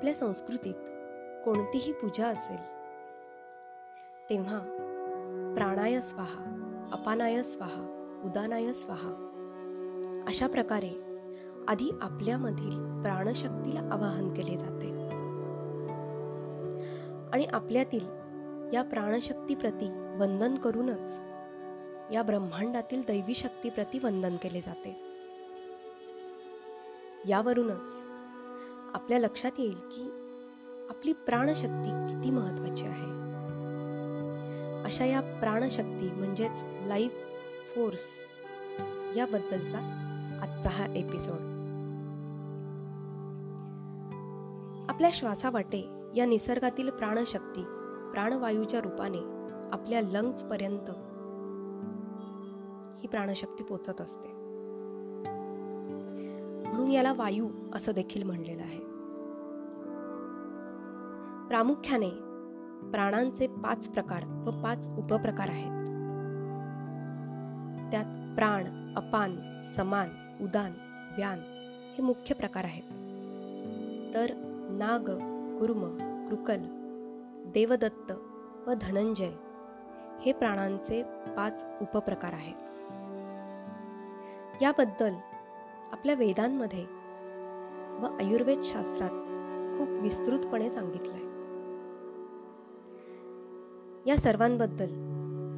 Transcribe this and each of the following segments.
आपल्या संस्कृतीत कोणतीही पूजा असेल. तेव्हा प्राणाय स्वाहा अपानाय स्वाहा उदानाय स्वाहा. अशा प्रकारे आधी आपल्यामधील प्राणशक्तीला आवाहन केले जाते. आणि आपल्यातील या प्राणशक्तीप्रती वंदन करूनच या ब्रह्मांडातील दैवी शक्तीप्रती वंदन केले जाते. यावरूनच आपल्या लक्षात येईल की आपली प्राणशक्ती किती महत्वाची आहे. अशा या प्राणशक्ती म्हणजेच लाईफ फोर्स याबद्दलचा आजचा हा एपिसोड आपल्या श्वासावाटे या निसर्गातील प्राणशक्ती प्राणवायूच्या रूपाने आपल्या लंग्सपर्यंत ही प्राणशक्ती पोचत असते. म्हणून याला वायू असं देखील म्हणलेलं आहे. प्रामुख्याने प्राणांचे पाच प्रकार व पाच उपप्रकार आहेत. त्यात प्राण अपान समान उदान व्यान हे मुख्य प्रकार आहेत. तर नाग कुर्म कृकल देवदत्त व धनंजय हे प्राणांचे पाच उपप्रकार आहेत. याबद्दल आपल्या वेदांमध्ये व आयुर्वेद शास्त्रात खूप विस्तृतपणे सांगितलं आहे या सर्वांबद्दल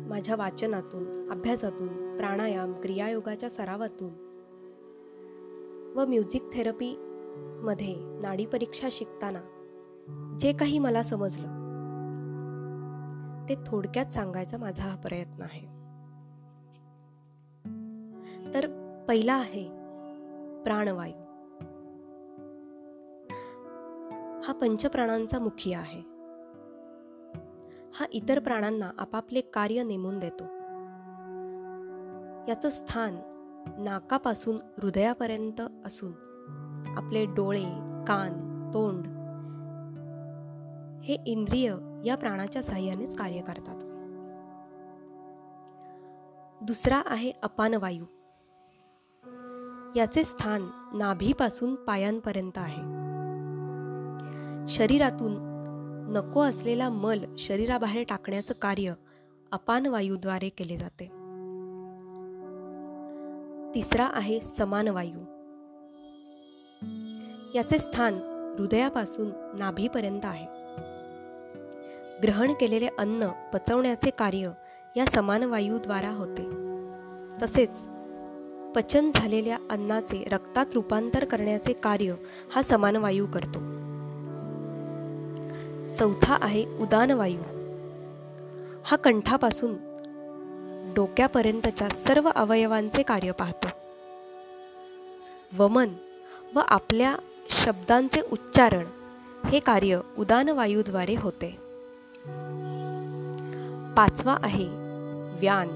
माझ्या वाचनातून अभ्यासातून प्राणायाम क्रियायोगाच्या सरावातून व म्युझिक थेरपीमध्ये नाडी परीक्षा शिकताना जे काही मला समजलं ते थोडक्यात सांगायचा माझा हा प्रयत्न आहे. तर पहिला आहे प्राणवायू. हा पंचप्राणांचा मुखी आहे. हा इतर प्राणांना आपापले कार्य नेमून देतो. याचं स्थान नाकापासून हृदयापर्यंत असून आपले डोळे कान तोंड हे इंद्रिय या प्राणाच्या साह्यानेच कार्य करतात. दुसरा आहे अपानवायू याचे स्थान नाभीपासून पायांपर्यंत आहे. शरीरातून नको असलेला मल शरीराबाहेर टाकण्याचं कार्य अपान वायूद्वारे केले जाते. तिसरा आहे समान वायू. याचे स्थान हृदयापासून नाभीपर्यंत आहे. ग्रहण केलेले अन्न पचवण्याचे कार्य या समान वायूद्वारा होते. तसेच पचन झालेल्या अन्नाचे रक्तात रूपांतर करण्याचे कार्य हा समान वायू करतो. चौथा आहे उदान वायू हा कंठापासून डोक्यापर्यंतच्या सर्व अवयवांचे कार्य पाहतो. वमन व आपल्या शब्दांचे उच्चारण हे कार्य उदान वायूद्वारे होते. पाचवा आहे व्यान.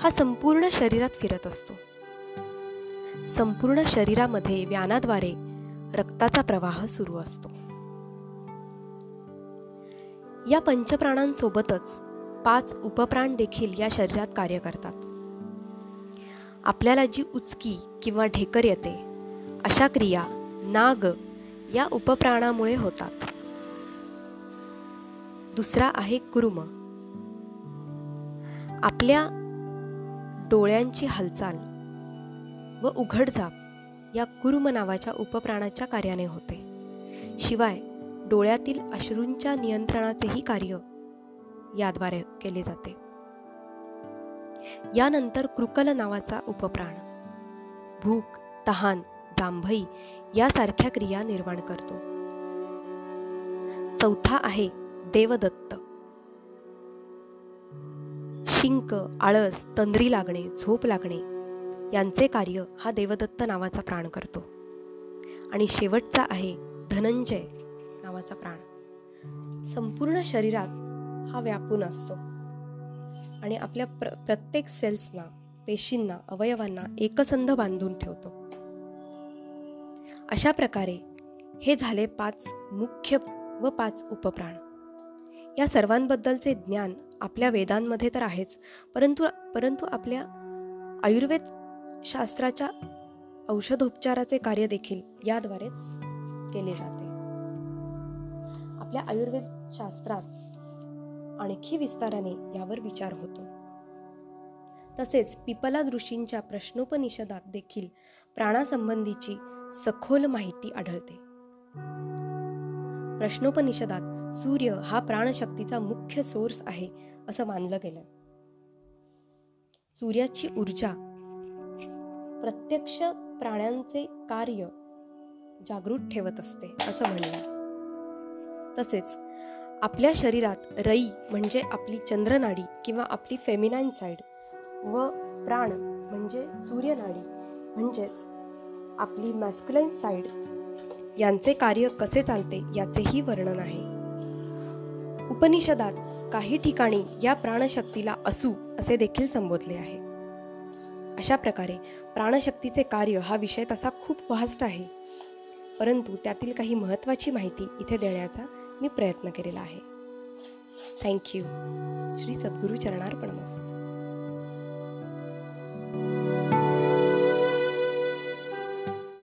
हा संपूर्ण शरीरात फिरत असतो. संपूर्ण शरीरामध्ये व्यानाद्वारे रक्ताचा प्रवाह सुरू असतो. या पंचप्राणांसोबतच पाच उपप्राण देखील या शरीरात कार्य करतात. आपल्याला जी उचकी किंवा ढेकर येते अशा क्रिया नाग या उपप्राणामुळे होतात. दुसरा आहे कुरुम. आपल्या डोळ्यांची हालचाल व उघडझाप या कुरुम नावाच्या उपप्राणाच्या कार्याने होते. शिवाय डोळ्यातील अश्रूंच्या नियंत्रणाचेही कार्य याद्वारे केले जाते. यानंतर कृकल नावाचा उपप्राण भूक तहान जांभई यासारख्या क्रिया निर्माण करतो. चौथा आहे देवदत्त. शिंक आळस तंद्री लागणे झोप लागणे यांचे कार्य हा देवदत्त नावाचा प्राण करतो. आणि शेवटचा आहे धनंजय. नावाचा प्राण. संपूर्ण शरीरात हा व्यापून असतो. आणि आपल्या प्र प्रत्येक सेल्सना पेशींना अवयवांना एकसंध बांधून ठेवतो. अशा प्रकारे हे झाले पाच मुख्य व पाच उपप्राण. या सर्वांबद्दलचे ज्ञान आपल्या वेदांमध्ये तर आहेच परंतु परंतु आपल्या आयुर्वेद शास्त्राच्या औषधोपचाराचे कार्य देखील याद्वारेच केले जाते. आपल्या आयुर्वेद शास्त्रात आणखी विस्ताराने यावर विचार होतो. तसेच पिपला ऋषींच्या प्रश्नोपनिषदात देखील प्राणासंबंधीची सखोल माहिती आढळते. प्रश्नोपनिषदात सूर्य हा प्राणशक्तीचा मुख्य सोर्स आहे असं मानलं गेलं. सूर्याची ऊर्जा प्रत्यक्ष प्राण्यांचे कार्य जागृत ठेवत असते असं म्हणलं. तसेच आपल्या शरीरात रई म्हणजे आपली चंद्रनाडी किंवा आपली फेमिनाईन साईड व प्राण म्हणजे सूर्यनाडी म्हणजेच आपली मॅस्क्युलाईन साईड यांचे कार्य कसे चालते याचेही वर्णन आहे. उपनिषदात काही ठिकाणी या प्राणशक्तीला असू असे देखील संबोधले आहे. अशा प्रकारे प्राणशक्तीचे कार्य हा विषय तसा खूप फास्ट आहे. परंतु त्यातील काही महत्त्वाची माहिती इथे देण्याचा मी प्रयत्न केलेला आहे. थँक्यू श्री सद्गुरू चरणार